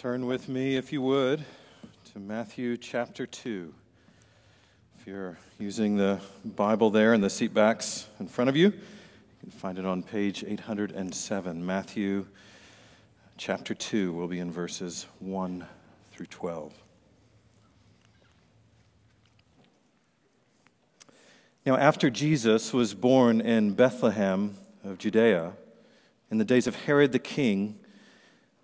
Turn with me, if you would, to Matthew chapter 2. If you're using the Bible there in the seat backs in front of you, you can find it on page 807. Matthew chapter 2 will be in verses 1 through 12. Now, after Jesus was born in Bethlehem of Judea, in the days of Herod the king,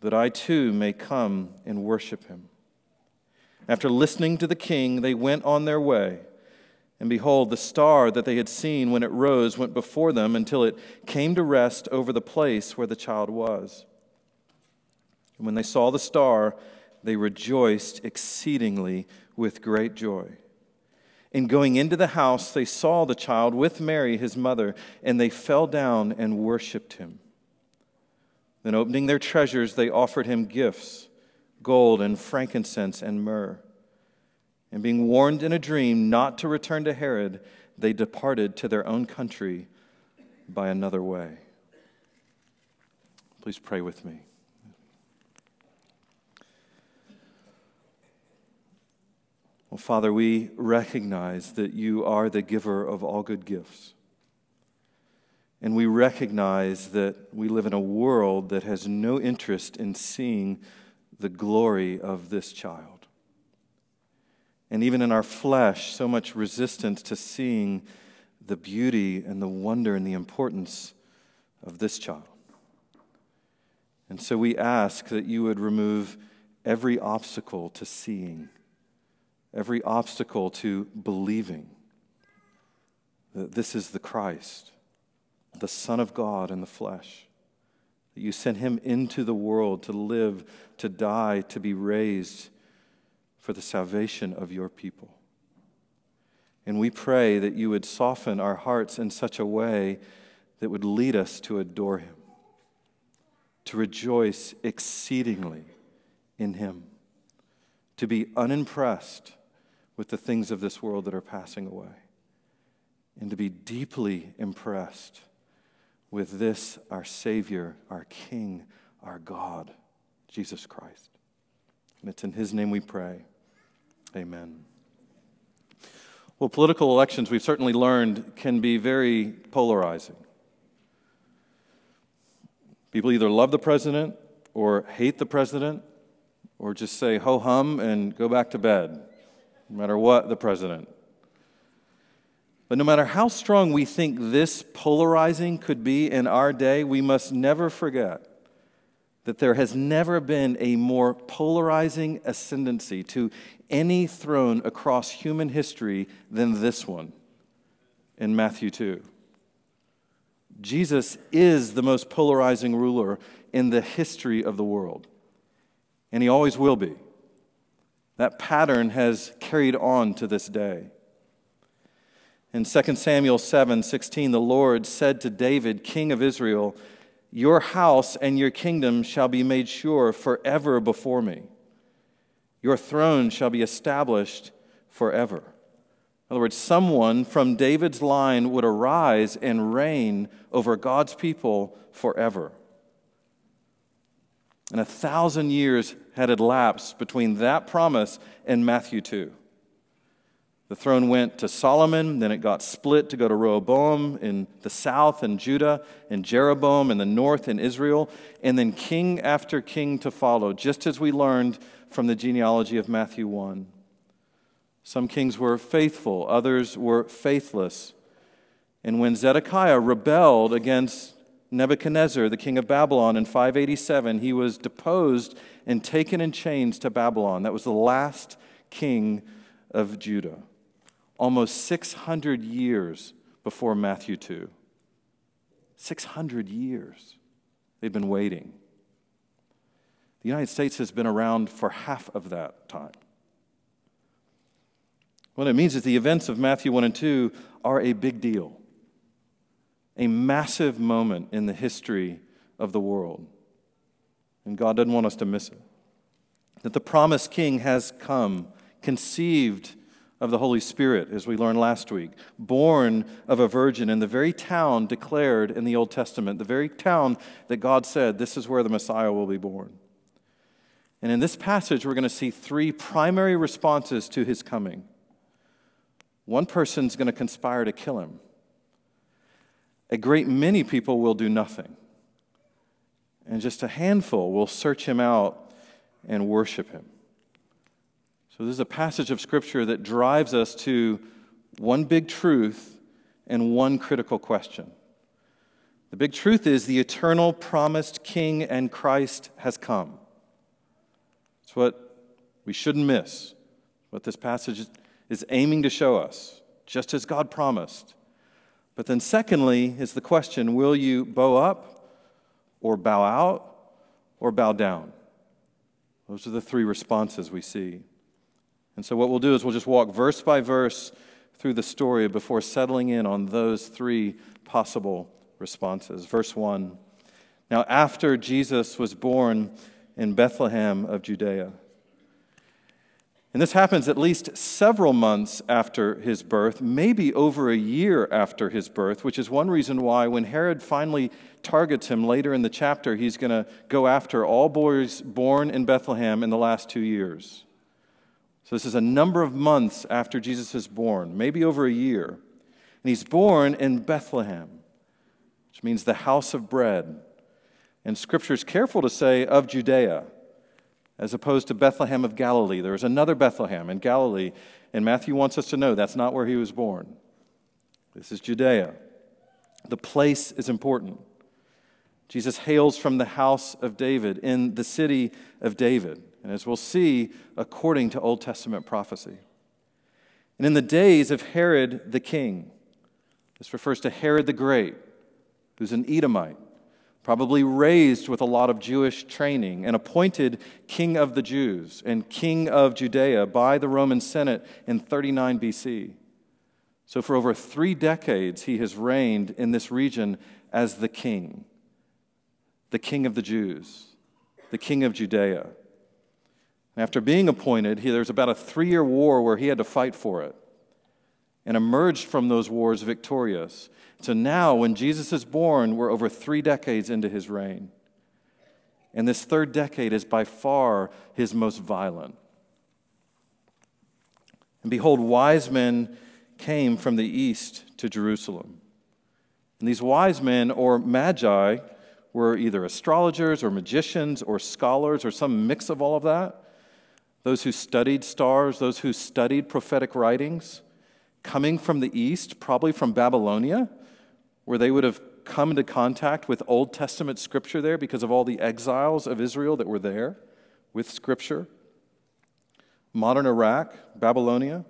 that I too may come and worship him. After listening to the king, they went on their way. And behold, the star that they had seen when it rose went before them until it came to rest over the place where the child was. And when they saw the star, they rejoiced exceedingly with great joy. In going into the house, they saw the child with Mary, his mother, and they fell down and worshiped him. Then, opening their treasures, they offered him gifts gold and frankincense and myrrh. And being warned in a dream not to return to Herod, they departed to their own country by another way. Please pray with me. Well, Father, we recognize that you are the giver of all good gifts. And we recognize that we live in a world that has no interest in seeing the glory of this child. And even in our flesh, so much resistance to seeing the beauty and the wonder and the importance of this child. And so we ask that you would remove every obstacle to seeing, every obstacle to believing that this is the Christ the Son of God in the flesh. That you sent him into the world to live, to die, to be raised for the salvation of your people. And we pray that you would soften our hearts in such a way that would lead us to adore him, to rejoice exceedingly in him, to be unimpressed with the things of this world that are passing away, and to be deeply impressed with this, our Savior, our King, our God, Jesus Christ. And it's in His name we pray. Amen. Well, political elections, we've certainly learned, can be very polarizing. People either love the president or hate the president or just say ho hum and go back to bed, no matter what the president but no matter how strong we think this polarizing could be in our day, we must never forget that there has never been a more polarizing ascendancy to any throne across human history than this one in Matthew 2. Jesus is the most polarizing ruler in the history of the world, and he always will be. That pattern has carried on to this day. In 2 Samuel 7 16, the Lord said to David, king of Israel, Your house and your kingdom shall be made sure forever before me. Your throne shall be established forever. In other words, someone from David's line would arise and reign over God's people forever. And a thousand years had elapsed between that promise and Matthew 2. The throne went to Solomon, then it got split to go to Rehoboam in the south and Judah, and Jeroboam in the north in Israel, and then king after king to follow, just as we learned from the genealogy of Matthew 1. Some kings were faithful, others were faithless. And when Zedekiah rebelled against Nebuchadnezzar, the king of Babylon, in 587, he was deposed and taken in chains to Babylon. That was the last king of Judah, almost 600 years before Matthew 2. 600 years. They've been waiting. The United States has been around for half of that time. What it means is the events of Matthew 1 and 2 are a big deal, a massive moment in the history of the world. And God doesn't want us to miss it. That the promised king has come, conceived of the Holy Spirit, as we learned last week, born of a virgin in the very town declared in the Old Testament, the very town that God said, This is where the Messiah will be born. And in this passage, we're going to see three primary responses to his coming. One person's going to conspire to kill him, a great many people will do nothing, and just a handful will search him out and worship him. So, this is a passage of Scripture that drives us to one big truth and one critical question. The big truth is the eternal promised King and Christ has come. It's what we shouldn't miss, what this passage is aiming to show us, just as God promised. But then, secondly, is the question will you bow up or bow out or bow down? Those are the three responses we see. And so, what we'll do is we'll just walk verse by verse through the story before settling in on those three possible responses. Verse 1 Now, after Jesus was born in Bethlehem of Judea, and this happens at least several months after his birth, maybe over a year after his birth, which is one reason why when Herod finally targets him later in the chapter, he's going to go after all boys born in Bethlehem in the last two years. So this is a number of months after Jesus is born, maybe over a year. And he's born in Bethlehem, which means the house of bread. And scripture is careful to say of Judea, as opposed to Bethlehem of Galilee. There is another Bethlehem in Galilee, and Matthew wants us to know that's not where he was born. This is Judea. The place is important. Jesus hails from the house of David in the city of David and as we'll see, according to Old Testament prophecy. And in the days of Herod the king, this refers to Herod the Great, who's an Edomite, probably raised with a lot of Jewish training and appointed king of the Jews and king of Judea by the Roman Senate in 39 BC. So, for over three decades, he has reigned in this region as the king, the king of the Jews, the king of Judea. After being appointed, he, there was about a three year war where he had to fight for it and emerged from those wars victorious. So now, when Jesus is born, we're over three decades into his reign. And this third decade is by far his most violent. And behold, wise men came from the east to Jerusalem. And these wise men, or magi, were either astrologers or magicians or scholars or some mix of all of that those who studied stars, those who studied prophetic writings, coming from the east, probably from Babylonia, where they would have come into contact with Old Testament scripture there because of all the exiles of Israel that were there with scripture. Modern Iraq, Babylonia.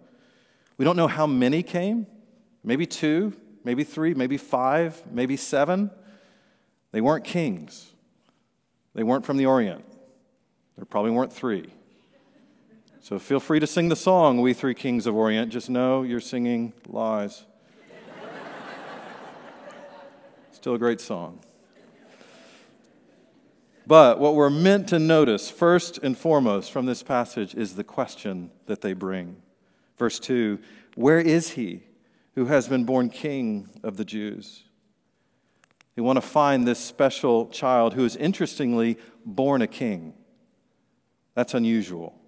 We don't know how many came. Maybe two, maybe three, maybe five, maybe seven. They weren't kings. They weren't from the Orient. There probably weren't three. So feel free to sing the song, We Three Kings of Orient. Just know you're singing lies. Still a great song. But what we're meant to notice, first and foremost, from this passage is the question that they bring. Verse 2 Where is he who has been born king of the Jews? They want to find this special child who is interestingly born a king. That's unusual.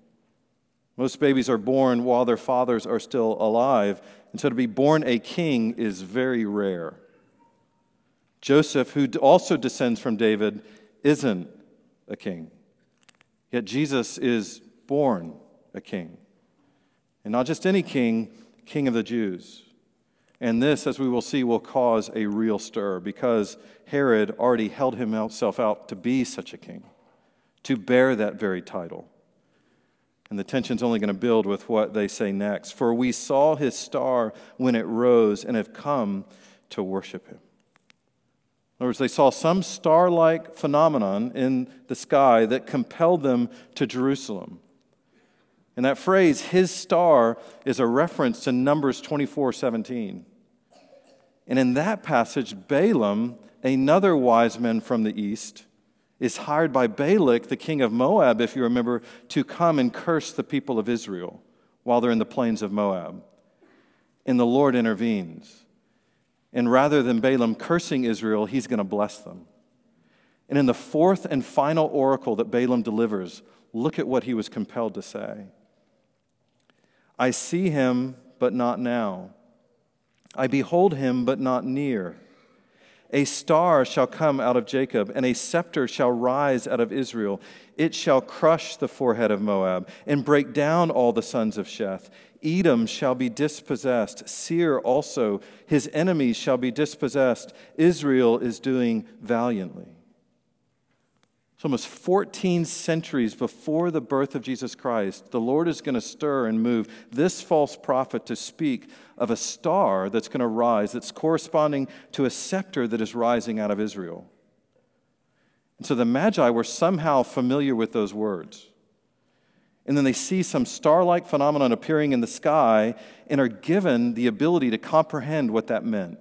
Most babies are born while their fathers are still alive, and so to be born a king is very rare. Joseph, who also descends from David, isn't a king. Yet Jesus is born a king. And not just any king, king of the Jews. And this, as we will see, will cause a real stir because Herod already held himself out to be such a king, to bear that very title. And the tension's only going to build with what they say next. For we saw his star when it rose and have come to worship him. In other words, they saw some star like phenomenon in the sky that compelled them to Jerusalem. And that phrase, his star, is a reference to Numbers 24 17. And in that passage, Balaam, another wise man from the east, is hired by Balak, the king of Moab, if you remember, to come and curse the people of Israel while they're in the plains of Moab. And the Lord intervenes. And rather than Balaam cursing Israel, he's going to bless them. And in the fourth and final oracle that Balaam delivers, look at what he was compelled to say I see him, but not now. I behold him, but not near. A star shall come out of Jacob, and a scepter shall rise out of Israel. It shall crush the forehead of Moab and break down all the sons of Sheth. Edom shall be dispossessed. Seir also, his enemies shall be dispossessed. Israel is doing valiantly. So, almost 14 centuries before the birth of Jesus Christ, the Lord is going to stir and move this false prophet to speak of a star that's going to rise, that's corresponding to a scepter that is rising out of Israel. And so the Magi were somehow familiar with those words. And then they see some star like phenomenon appearing in the sky and are given the ability to comprehend what that meant,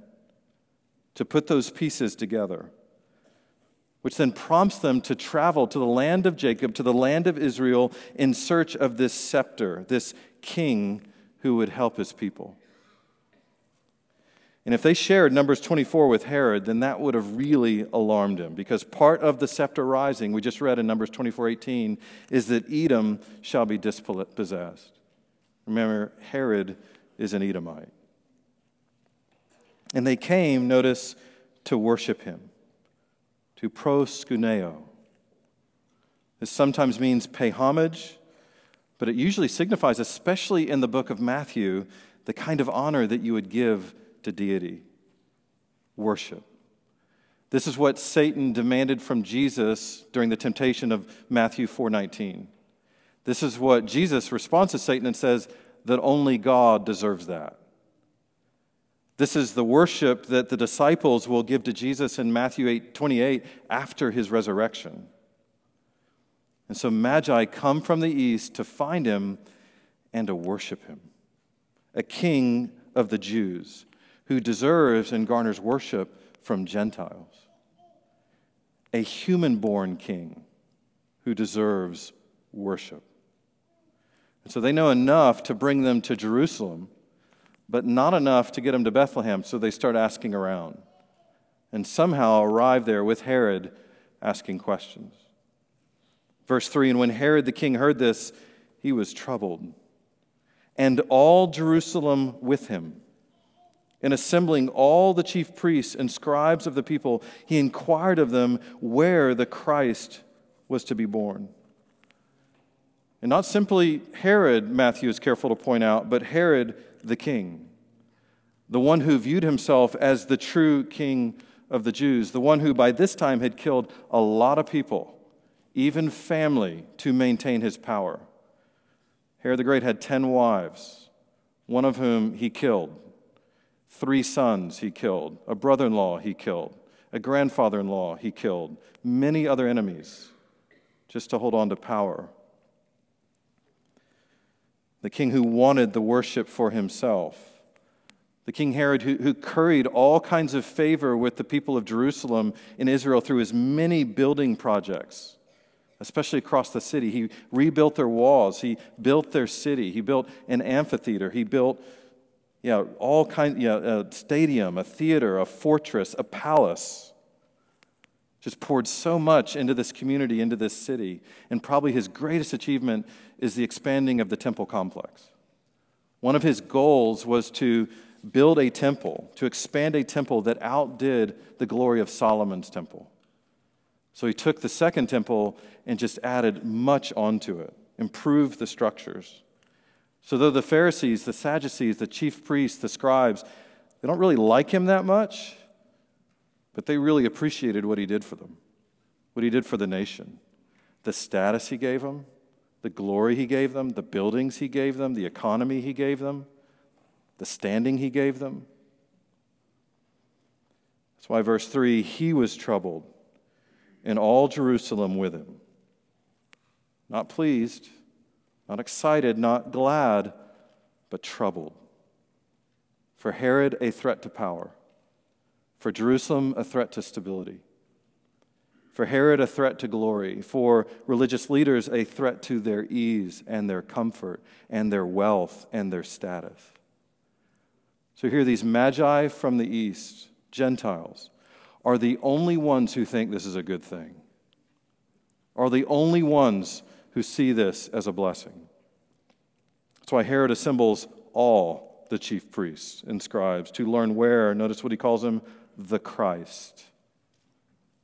to put those pieces together which then prompts them to travel to the land of Jacob, to the land of Israel, in search of this scepter, this king who would help his people. And if they shared Numbers 24 with Herod, then that would have really alarmed him because part of the scepter rising, we just read in Numbers 24 18, is that Edom shall be dispossessed. Remember, Herod is an Edomite. And they came, notice, to worship him to proskuneo. This sometimes means pay homage, but it usually signifies, especially in the book of Matthew, the kind of honor that you would give to deity worship. This is what Satan demanded from Jesus during the temptation of Matthew 4:19. This is what Jesus responds to Satan and says that only God deserves that. This is the worship that the disciples will give to Jesus in Matthew 8 28 after his resurrection. And so Magi come from the east to find him and to worship him, a king of the Jews who deserves and garners worship from Gentiles, a human born king who deserves worship. And so they know enough to bring them to Jerusalem but not enough to get them to Bethlehem, so they start asking around and somehow arrive there with Herod asking questions. Verse 3 And when Herod the king heard this, he was troubled, and all Jerusalem with him. And assembling all the chief priests and scribes of the people, he inquired of them where the Christ was to be born. And not simply Herod, Matthew is careful to point out, but Herod the king, the one who viewed himself as the true king of the Jews, the one who by this time had killed a lot of people, even family, to maintain his power. Herod the Great had 10 wives, one of whom he killed, three sons he killed, a brother in law he killed, a grandfather in law he killed, many other enemies, just to hold on to power the king who wanted the worship for himself. The King Herod, who, who curried all kinds of favor with the people of Jerusalem in Israel through his many building projects, especially across the city. He rebuilt their walls, he built their city, he built an amphitheater, he built yeah, all kinds, yeah, a stadium, a theater, a fortress, a palace. Just poured so much into this community, into this city. And probably his greatest achievement is the expanding of the temple complex. One of his goals was to build a temple, to expand a temple that outdid the glory of Solomon's temple. So he took the second temple and just added much onto it. improved the structures. So, though the Pharisees, the Sadducees, the chief priests, the scribes, they don't really like him that much, but they really appreciated what he did for them, what he did for the nation, the status he gave them, the glory he gave them, the buildings he gave them, the economy he gave them, the standing he gave them. That's why, verse 3 he was troubled, and all Jerusalem with him. Not pleased, not excited, not glad, but troubled. For Herod, a threat to power. For Jerusalem, a threat to stability. For Herod, a threat to glory. For religious leaders, a threat to their ease and their comfort and their wealth and their status. So here, these magi from the east, Gentiles, are the only ones who think this is a good thing, are the only ones who see this as a blessing. That's why Herod assembles all the chief priests and scribes to learn where, notice what he calls him, the Christ,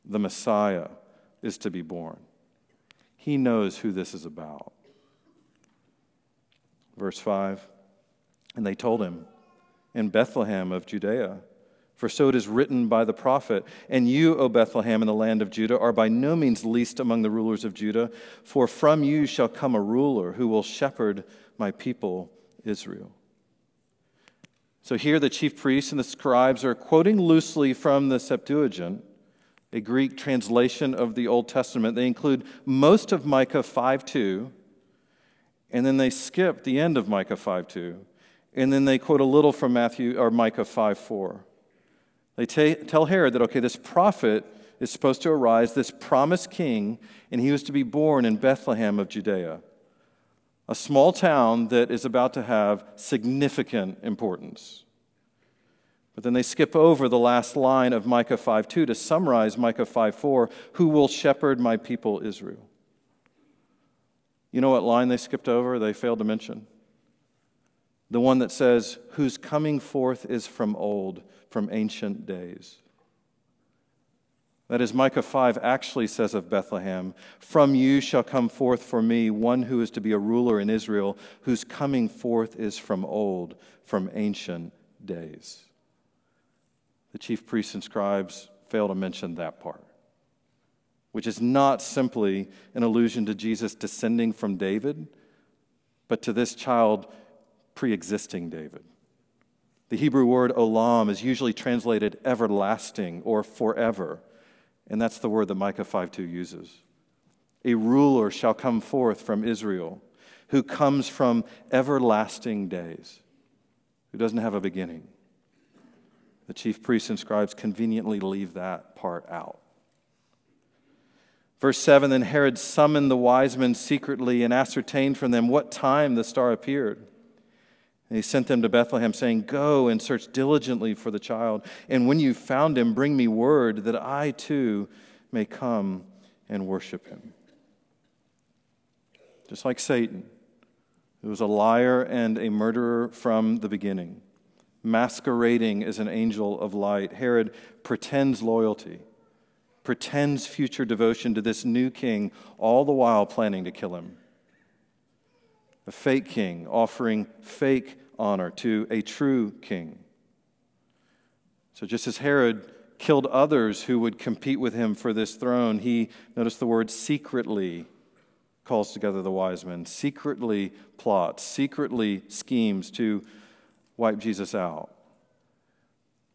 the Messiah, is to be born. He knows who this is about. Verse 5 And they told him, In Bethlehem of Judea, for so it is written by the prophet, And you, O Bethlehem, in the land of Judah, are by no means least among the rulers of Judah, for from you shall come a ruler who will shepherd my people Israel. So here the chief priests and the scribes are quoting loosely from the Septuagint, a Greek translation of the Old Testament. They include most of Micah 5 2, and then they skip the end of Micah 5 2, and then they quote a little from Matthew or Micah 5 4. They t- tell Herod that, okay, this prophet is supposed to arise, this promised king, and he was to be born in Bethlehem of Judea a small town that is about to have significant importance. But then they skip over the last line of Micah 5:2 to summarize Micah 5:4, who will shepherd my people Israel. You know what line they skipped over? They failed to mention. The one that says, whose coming forth is from old, from ancient days. That is, Micah 5 actually says of Bethlehem, From you shall come forth for me one who is to be a ruler in Israel, whose coming forth is from old, from ancient days. The chief priests and scribes fail to mention that part, which is not simply an allusion to Jesus descending from David, but to this child pre existing David. The Hebrew word olam is usually translated everlasting or forever. And that's the word that Micah 5:2 uses. A ruler shall come forth from Israel, who comes from everlasting days, who doesn't have a beginning. The chief priests and scribes conveniently leave that part out. Verse 7 Then Herod summoned the wise men secretly and ascertained from them what time the star appeared. And he sent them to Bethlehem, saying, Go and search diligently for the child. And when you've found him, bring me word that I too may come and worship him. Just like Satan, who was a liar and a murderer from the beginning, masquerading as an angel of light, Herod pretends loyalty, pretends future devotion to this new king, all the while planning to kill him. A fake king offering fake honor to a true king. So, just as Herod killed others who would compete with him for this throne, he, notice the word secretly, calls together the wise men, secretly plots, secretly schemes to wipe Jesus out.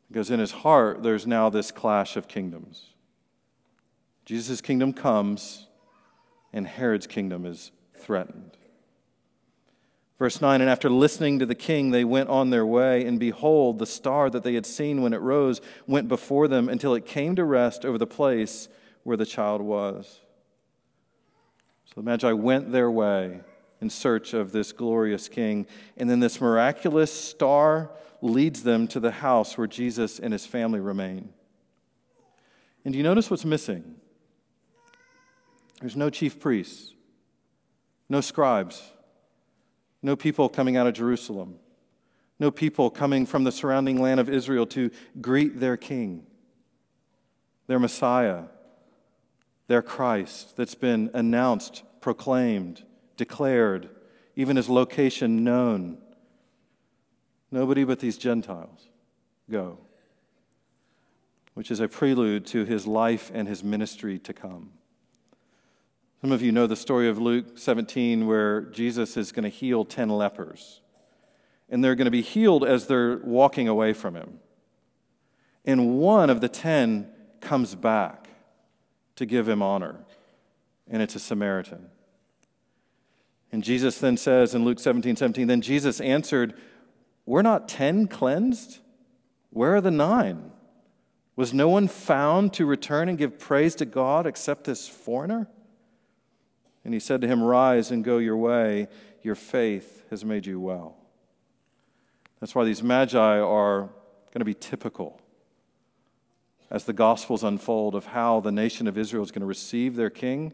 Because in his heart, there's now this clash of kingdoms. Jesus' kingdom comes, and Herod's kingdom is threatened. Verse 9 And after listening to the king, they went on their way, and behold, the star that they had seen when it rose went before them until it came to rest over the place where the child was. So the Magi went their way in search of this glorious king. And then this miraculous star leads them to the house where Jesus and his family remain. And do you notice what's missing? There's no chief priests, no scribes no people coming out of Jerusalem. No people coming from the surrounding land of Israel to greet their king, their Messiah, their Christ that's been announced, proclaimed, declared, even his location known. Nobody but these Gentiles go, which is a prelude to his life and his ministry to come. Some of you know the story of Luke 17 where Jesus is going to heal 10 lepers. And they're going to be healed as they're walking away from him. And one of the 10 comes back to give him honor, and it's a Samaritan. And Jesus then says in Luke 17 17, then Jesus answered, We're not 10 cleansed? Where are the nine? Was no one found to return and give praise to God except this foreigner? And he said to him, Rise and go your way. Your faith has made you well. That's why these magi are going to be typical as the Gospels unfold of how the nation of Israel is going to receive their king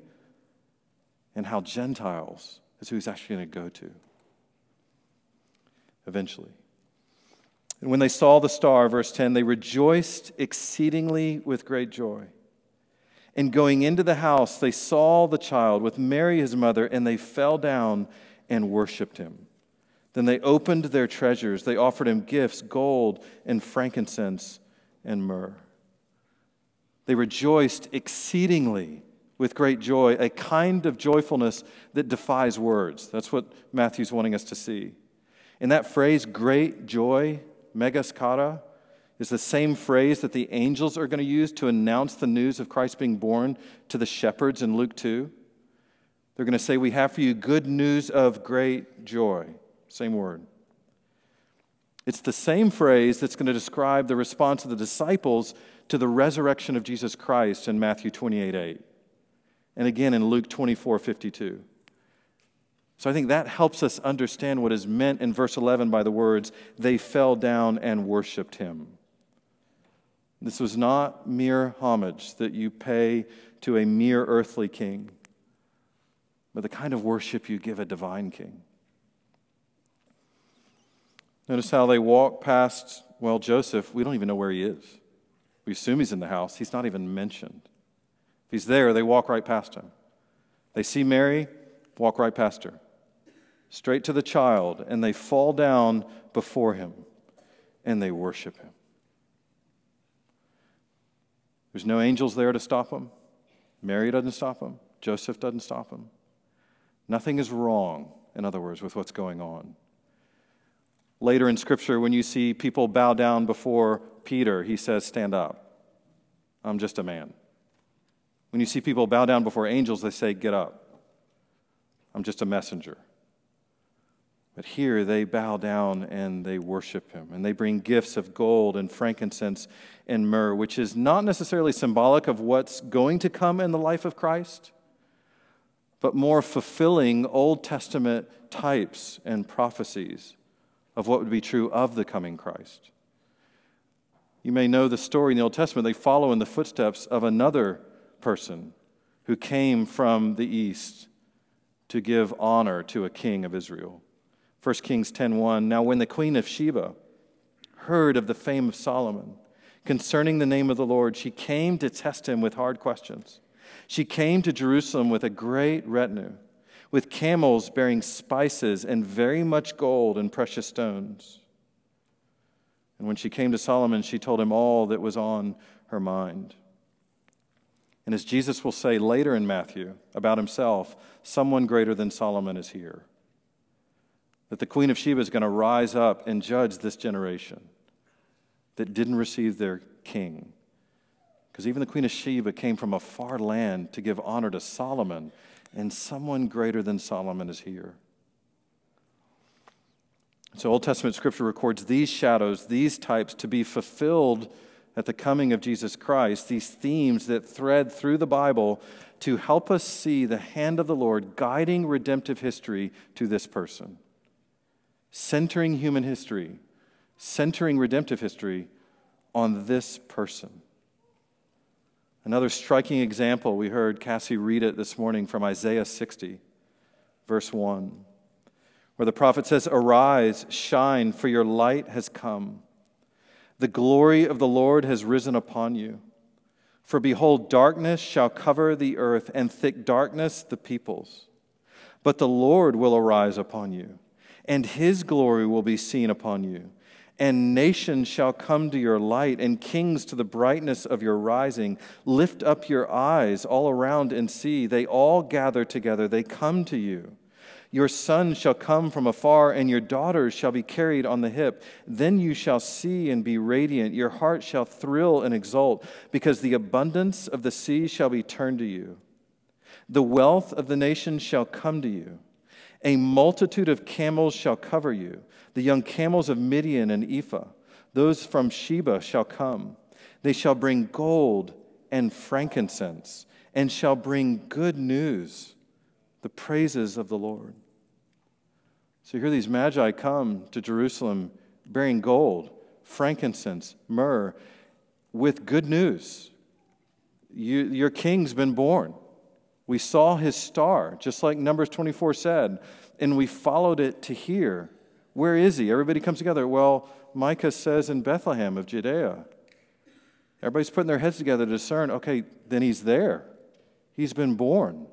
and how Gentiles who he's actually going to go to eventually. And when they saw the star, verse 10, they rejoiced exceedingly with great joy. And going into the house, they saw the child with Mary, his mother, and they fell down and worshiped him. Then they opened their treasures. They offered him gifts gold and frankincense and myrrh. They rejoiced exceedingly with great joy, a kind of joyfulness that defies words. That's what Matthew's wanting us to see. In that phrase, great joy, megaskata, is the same phrase that the angels are going to use to announce the news of Christ being born to the shepherds in Luke 2. They're going to say, We have for you good news of great joy. Same word. It's the same phrase that's going to describe the response of the disciples to the resurrection of Jesus Christ in Matthew 28 8. And again in Luke 24 52. So I think that helps us understand what is meant in verse 11 by the words, they fell down and worshiped him. This was not mere homage that you pay to a mere earthly king, but the kind of worship you give a divine king. Notice how they walk past, well, Joseph, we don't even know where he is. We assume he's in the house. He's not even mentioned. He's there, they walk right past him. They see Mary, walk right past her, straight to the child, and they fall down before him and they worship him. There's no angels there to stop them. Mary doesn't stop them. Joseph doesn't stop them. Nothing is wrong, in other words, with what's going on. Later in Scripture, when you see people bow down before Peter, he says, Stand up. I'm just a man. When you see people bow down before angels, they say, Get up. I'm just a messenger. But here they bow down and they worship him. And they bring gifts of gold and frankincense and myrrh, which is not necessarily symbolic of what's going to come in the life of Christ, but more fulfilling Old Testament types and prophecies of what would be true of the coming Christ. You may know the story in the Old Testament. They follow in the footsteps of another person who came from the east to give honor to a king of Israel. 1 Kings 10:1 Now when the queen of Sheba heard of the fame of Solomon concerning the name of the Lord she came to test him with hard questions. She came to Jerusalem with a great retinue with camels bearing spices and very much gold and precious stones. And when she came to Solomon she told him all that was on her mind. And as Jesus will say later in Matthew about himself, someone greater than Solomon is here that the Queen of Sheba is going to rise up and judge this generation that didn't receive their king. Because even the Queen of Sheba came from a far land to give honor to Solomon, and someone greater than Solomon is here. So, Old Testament scripture records these shadows, these types, to be fulfilled at the coming of Jesus Christ, these themes that thread through the Bible to help us see the hand of the Lord guiding redemptive history to this person centering human history, centering redemptive history on this person. Another striking example, we heard Cassie read it this morning from Isaiah 60, verse 1, where the prophet says, Arise, shine, for your light has come. The glory of the Lord has risen upon you. For behold, darkness shall cover the earth, and thick darkness the peoples. But the Lord will arise upon you, and his glory will be seen upon you. And nations shall come to your light, and kings to the brightness of your rising. Lift up your eyes all around and see. They all gather together, they come to you. Your sons shall come from afar, and your daughters shall be carried on the hip. Then you shall see and be radiant. Your heart shall thrill and exult, because the abundance of the sea shall be turned to you. The wealth of the nations shall come to you. A multitude of camels shall cover you. The young camels of Midian and Ephah, those from Sheba shall come. They shall bring gold and frankincense, and shall bring good news, the praises of the Lord. So here these magi come to Jerusalem bearing gold, frankincense, myrrh, with good news. You, your king's been born. We saw his star, just like Numbers 24 said, and we followed it to here. Where is he? Everybody comes together. Well, Micah says in Bethlehem of Judea. Everybody's putting their heads together to discern okay, then he's there. He's been born.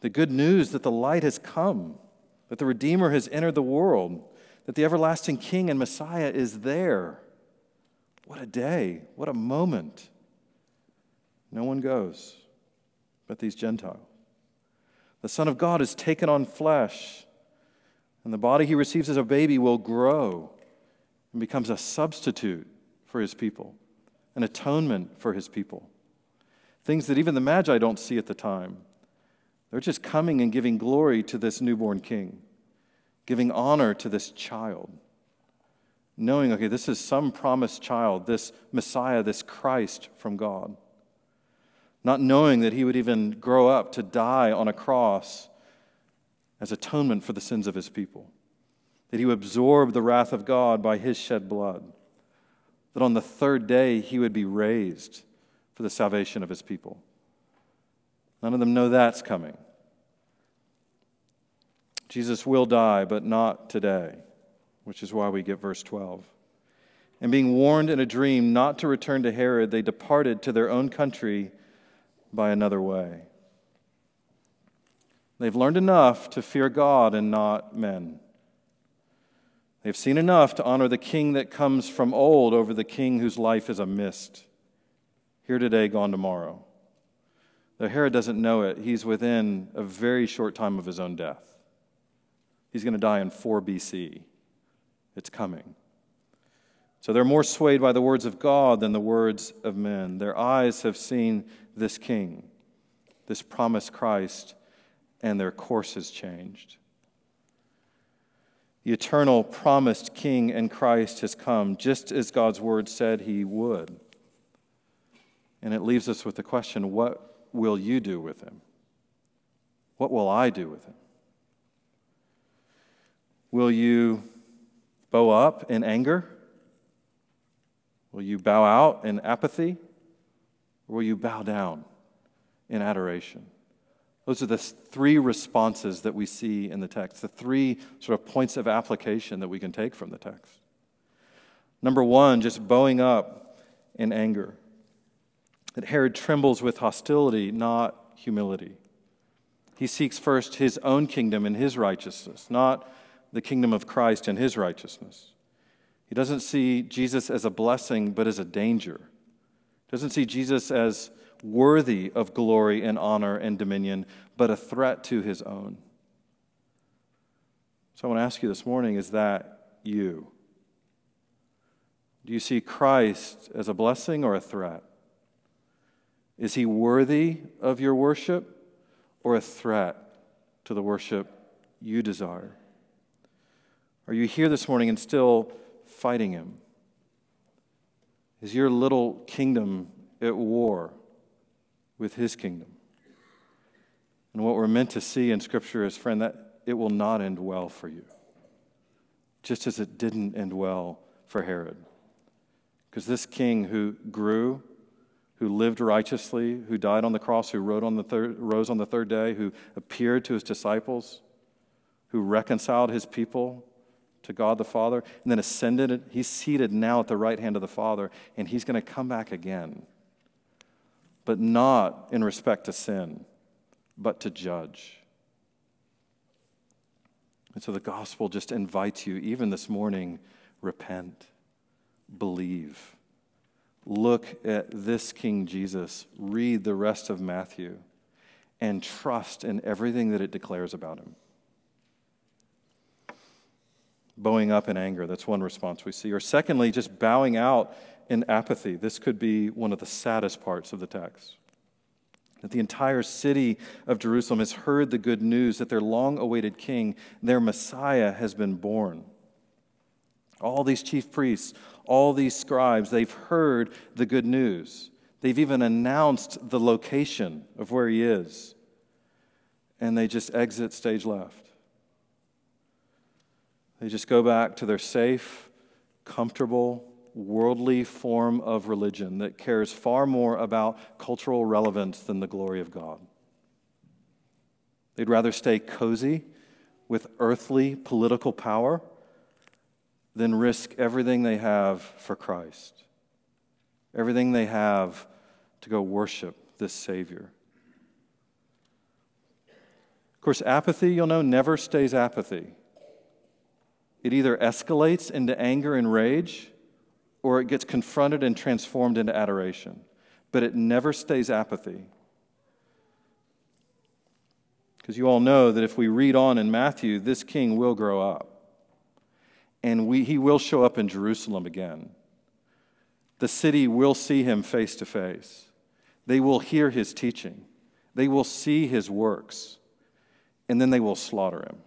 The good news that the light has come, that the Redeemer has entered the world, that the everlasting King and Messiah is there. What a day. What a moment. No one goes but these Gentiles. The Son of God is taken on flesh, and the body he receives as a baby will grow and becomes a substitute for his people, an atonement for his people. Things that even the Magi don't see at the time. They're just coming and giving glory to this newborn king, giving honor to this child, knowing, okay, this is some promised child, this Messiah, this Christ from God. Not knowing that he would even grow up to die on a cross as atonement for the sins of his people, that he would absorb the wrath of God by his shed blood, that on the third day he would be raised for the salvation of his people. None of them know that's coming. Jesus will die, but not today, which is why we get verse 12. And being warned in a dream not to return to Herod, they departed to their own country by another way. They've learned enough to fear God and not men. They've seen enough to honor the king that comes from old over the king whose life is a mist. Here today, gone tomorrow. Though Herod doesn't know it, he's within a very short time of his own death. He's going to die in 4 BC. It's coming. So they're more swayed by the words of God than the words of men. Their eyes have seen this king, this promised Christ, and their course has changed. The eternal promised king and Christ has come just as God's word said he would. And it leaves us with the question what will you do with him? What will I do with him? Will you bow up in anger? Will you bow out in apathy? Or will you bow down in adoration? Those are the three responses that we see in the text, the three sort of points of application that we can take from the text. Number one, just bowing up in anger. That Herod trembles with hostility, not humility. He seeks first his own kingdom and his righteousness, not the kingdom of Christ and his righteousness. He doesn't see Jesus as a blessing, but as a danger. He doesn't see Jesus as worthy of glory and honor and dominion, but a threat to his own. So I want to ask you this morning is that you? Do you see Christ as a blessing or a threat? Is he worthy of your worship or a threat to the worship you desire? Are you here this morning and still fighting him? Is your little kingdom at war with his kingdom? And what we're meant to see in Scripture is, friend, that it will not end well for you, just as it didn't end well for Herod. Because this king who grew, who lived righteously, who died on the cross, who rose on the third, rose on the third day, who appeared to his disciples, who reconciled his people, to God the Father, and then ascended. He's seated now at the right hand of the Father, and he's going to come back again. But not in respect to sin, but to judge. And so the gospel just invites you, even this morning, repent, believe. Look at this King Jesus, read the rest of Matthew, and trust in everything that it declares about him. Bowing up in anger, that's one response we see. Or secondly, just bowing out in apathy. This could be one of the saddest parts of the text that the entire city of Jerusalem has heard the good news that their long awaited king, their Messiah, has been born. All these chief priests, all these scribes, they've heard the good news. They've even announced the location of where he is. And they just exit stage left. They just go back to their safe, comfortable, worldly form of religion that cares far more about cultural relevance than the glory of God. They'd rather stay cozy with earthly political power than risk everything they have for Christ, everything they have to go worship this Savior. Of course, apathy, you'll know, never stays apathy. It either escalates into anger and rage or it gets confronted and transformed into adoration. But it never stays apathy. Because you all know that if we read on in Matthew, this king will grow up. And we, he will show up in Jerusalem again. The city will see him face to face. They will hear his teaching. They will see his works. And then they will slaughter him.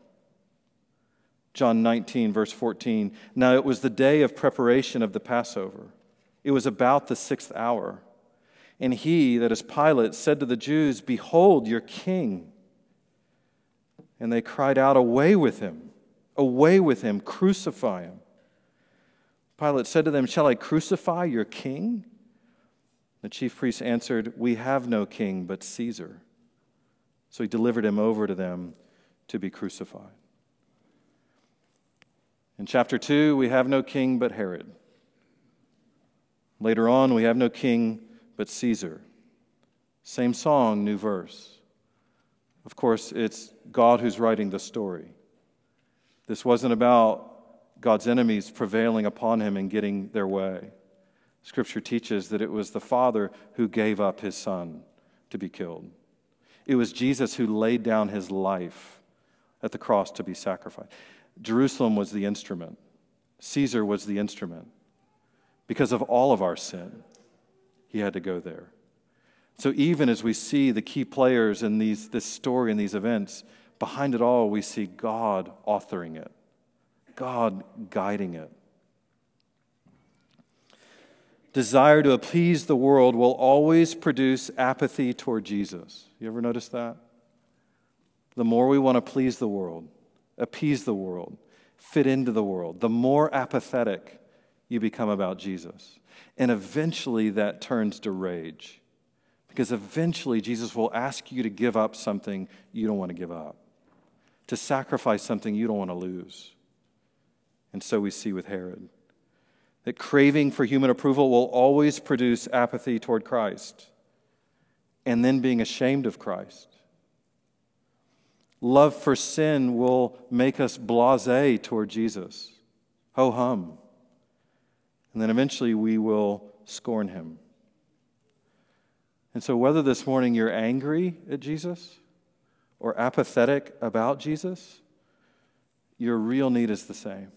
John 19, verse 14. Now it was the day of preparation of the Passover. It was about the sixth hour. And he, that is Pilate, said to the Jews, Behold your king. And they cried out, Away with him! Away with him! Crucify him! Pilate said to them, Shall I crucify your king? The chief priests answered, We have no king but Caesar. So he delivered him over to them to be crucified. In chapter 2, we have no king but Herod. Later on, we have no king but Caesar. Same song, new verse. Of course, it's God who's writing the story. This wasn't about God's enemies prevailing upon him and getting their way. Scripture teaches that it was the Father who gave up his Son to be killed. It was Jesus who laid down his life at the cross to be sacrificed. Jerusalem was the instrument, Caesar was the instrument. Because of all of our sin, he had to go there. So even as we see the key players in these, this story and these events, behind it all, we see God authoring it, God guiding it. Desire to appease the world will always produce apathy toward Jesus. You ever notice that? The more we want to please the world, appease the world, fit into the world, the more apathetic you become about Jesus. And eventually that turns to rage. Because eventually Jesus will ask you to give up something you don't want to give up, to sacrifice something you don't want to lose. And so we see with Herod that craving for human approval will always produce apathy toward Christ and then being ashamed of Christ Love for sin will make us blase toward Jesus. Ho hum. And then eventually we will scorn him. And so, whether this morning you're angry at Jesus or apathetic about Jesus, your real need is the same.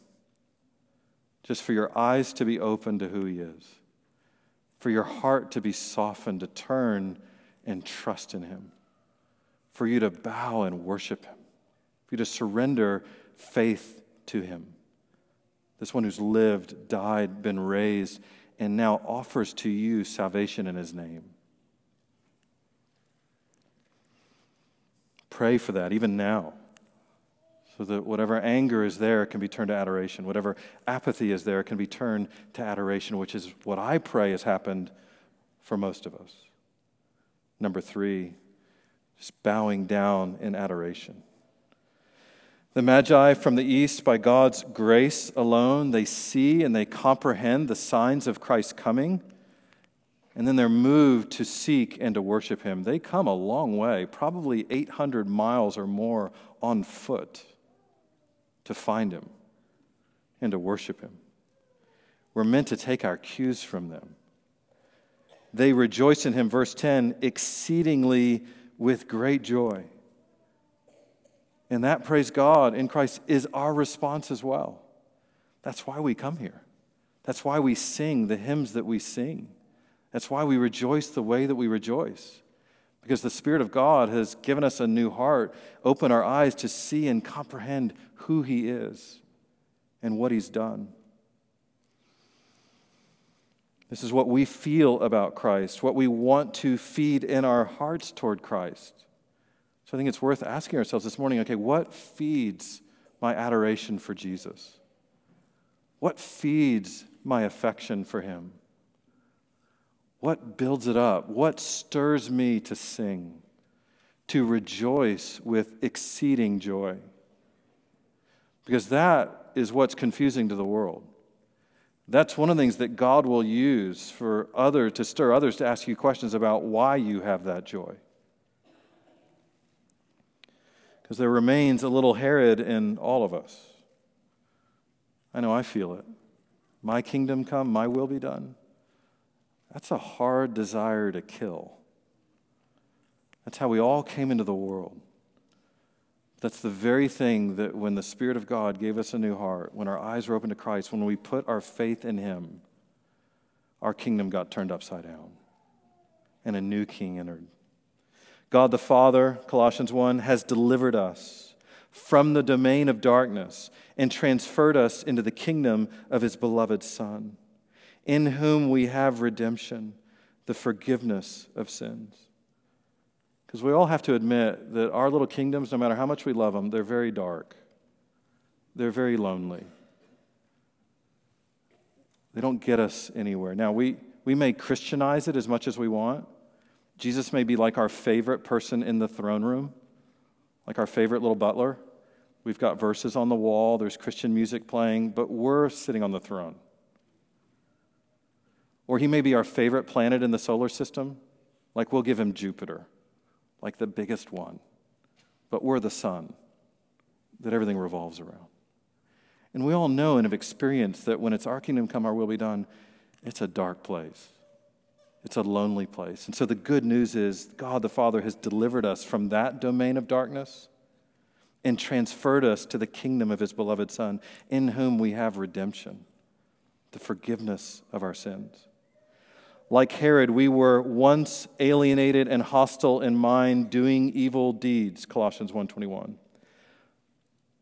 Just for your eyes to be open to who he is, for your heart to be softened, to turn and trust in him for you to bow and worship Him, for you to surrender faith to Him. This one who's lived, died, been raised, and now offers to you salvation in His name. Pray for that, even now, so that whatever anger is there can be turned to adoration. Whatever apathy is there can be turned to adoration, which is what I pray has happened for most of us. Number three, just bowing down in adoration. The Magi from the east, by God's grace alone, they see and they comprehend the signs of Christ's coming, and then they're moved to seek and to worship him. They come a long way, probably 800 miles or more on foot to find him and to worship him. We're meant to take our cues from them. They rejoice in him, verse 10, exceedingly with great joy. And that, praise God, in Christ is our response as well. That's why we come here. That's why we sing the hymns that we sing. That's why we rejoice the way that we rejoice. Because the Spirit of God has given us a new heart, open our eyes to see and comprehend who He is and what He's done. This is what we feel about Christ, what we want to feed in our hearts toward Christ. So I think it's worth asking ourselves this morning okay, what feeds my adoration for Jesus? What feeds my affection for Him? What builds it up? What stirs me to sing, to rejoice with exceeding joy? Because that is what's confusing to the world. That's one of the things that God will use for other to stir others to ask you questions about why you have that joy. Because there remains a little Herod in all of us. I know I feel it. My kingdom come, my will be done. That's a hard desire to kill. That's how we all came into the world. That's the very thing that when the Spirit of God gave us a new heart, when our eyes were open to Christ, when we put our faith in Him, our kingdom got turned upside down and a new king entered. God the Father, Colossians 1, has delivered us from the domain of darkness and transferred us into the kingdom of His beloved Son in whom we have redemption, the forgiveness of sins. Because we all have to admit that our little kingdoms, no matter how much we love them, they're very dark. They're very lonely. They don't get us anywhere. Now, we, we may Christianize it as much as we want. Jesus may be like our favorite person in the throne room, like our favorite little butler. We've got verses on the wall, there's Christian music playing, but we're sitting on the throne. Or he may be our favorite planet in the solar system, like we'll give him Jupiter, like the biggest one. But we're the sun that everything revolves around. And we all know and have experienced that when it's our kingdom come, our will be done, it's a dark place. It's a lonely place. And so the good news is God the Father has delivered us from that domain of darkness and transferred us to the kingdom of his beloved Son, in whom we have redemption, the forgiveness of our sins. Like Herod, we were once alienated and hostile in mind, doing evil deeds, Colossians 1:21.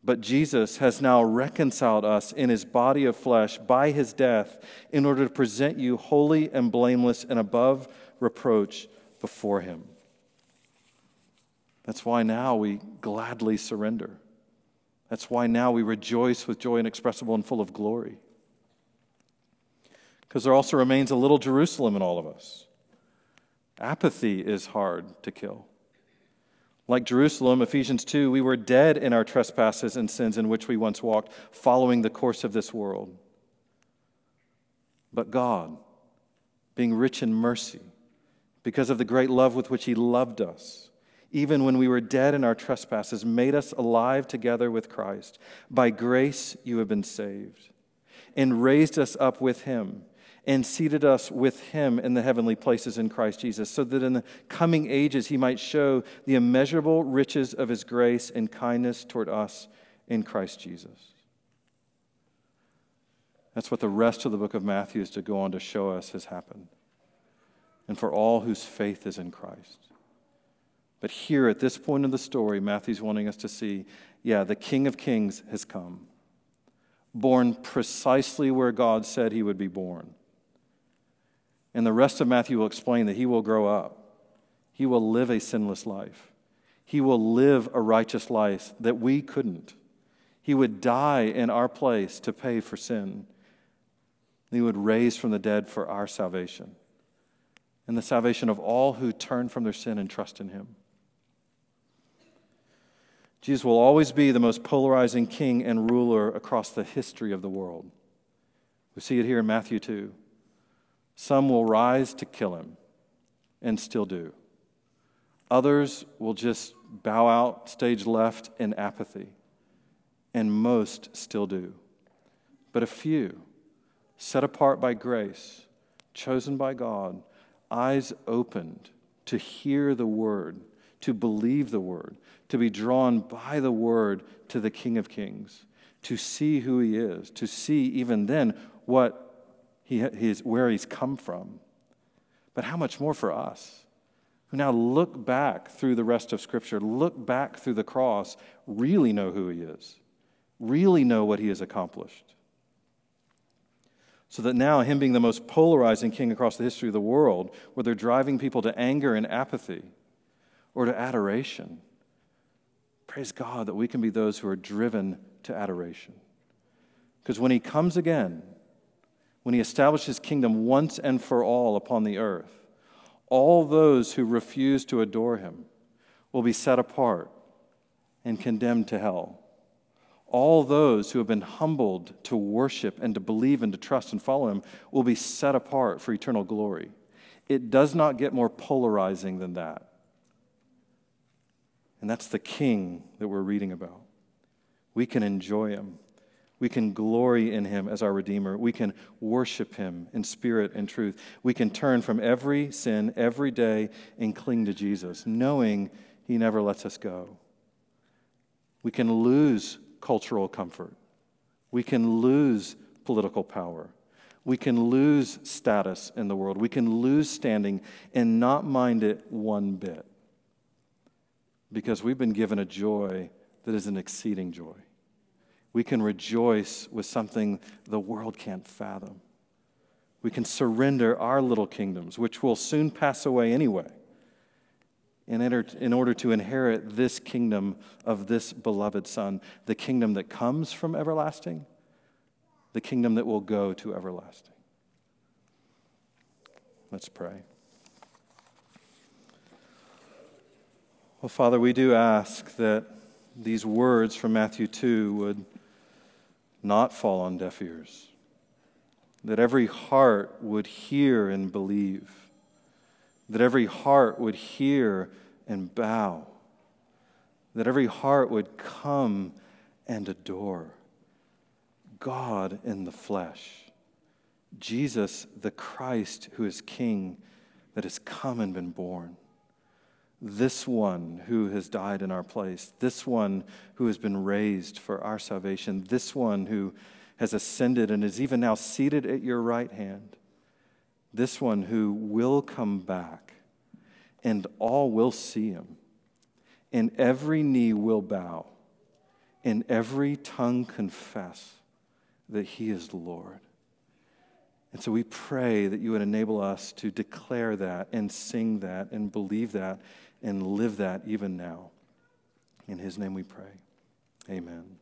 But Jesus has now reconciled us in his body of flesh by his death in order to present you holy and blameless and above reproach before him. That's why now we gladly surrender. That's why now we rejoice with joy inexpressible and full of glory because there also remains a little Jerusalem in all of us. Apathy is hard to kill. Like Jerusalem, Ephesians 2, we were dead in our trespasses and sins in which we once walked, following the course of this world. But God, being rich in mercy, because of the great love with which He loved us, even when we were dead in our trespasses, made us alive together with Christ. By grace you have been saved, and raised us up with Him and seated us with him in the heavenly places in Christ Jesus, so that in the coming ages he might show the immeasurable riches of his grace and kindness toward us in Christ Jesus. That's what the rest of the book of Matthew is to go on to show us has happened. And for all whose faith is in Christ. But here at this point in the story, Matthew's wanting us to see yeah, the King of Kings has come, born precisely where God said he would be born and the rest of Matthew will explain that he will grow up. He will live a sinless life. He will live a righteous life that we couldn't. He would die in our place to pay for sin. He would raise from the dead for our salvation and the salvation of all who turn from their sin and trust in him. Jesus will always be the most polarizing king and ruler across the history of the world. We see it here in Matthew 2. Some will rise to kill him and still do. Others will just bow out stage left in apathy, and most still do. But a few, set apart by grace, chosen by God, eyes opened to hear the word, to believe the word, to be drawn by the word to the King of Kings, to see who he is, to see even then what he, is, where he's come from. But how much more for us? who now look back through the rest of Scripture, look back through the cross, really know who He is, really know what He has accomplished. So that now, Him being the most polarizing king across the history of the world, whether driving people to anger and apathy or to adoration, praise God that we can be those who are driven to adoration. Because when He comes again, when He establishes His kingdom once and for all upon the earth, all those who refuse to adore him will be set apart and condemned to hell. All those who have been humbled to worship and to believe and to trust and follow him will be set apart for eternal glory. It does not get more polarizing than that. And that's the king that we're reading about. We can enjoy him. We can glory in him as our Redeemer. We can worship him in spirit and truth. We can turn from every sin every day and cling to Jesus, knowing he never lets us go. We can lose cultural comfort. We can lose political power. We can lose status in the world. We can lose standing and not mind it one bit because we've been given a joy that is an exceeding joy we can rejoice with something the world can't fathom. We can surrender our little kingdoms, which will soon pass away anyway, in order, in order to inherit this kingdom of this beloved Son, the kingdom that comes from everlasting, the kingdom that will go to everlasting. Let's pray. Well, Father, we do ask that these words from Matthew 2 would not fall on deaf ears, that every heart would hear and believe, that every heart would hear and bow, that every heart would come and adore God in the flesh, Jesus, the Christ, who is King, that has come and been born this one who has died in our place, this one who has been raised for our salvation, this one who has ascended and is even now seated at your right hand, this one who will come back, and all will see him, and every knee will bow, and every tongue confess that he is Lord. And so we pray that you would enable us to declare that and sing that and believe that and live that even now. In his name we pray. Amen.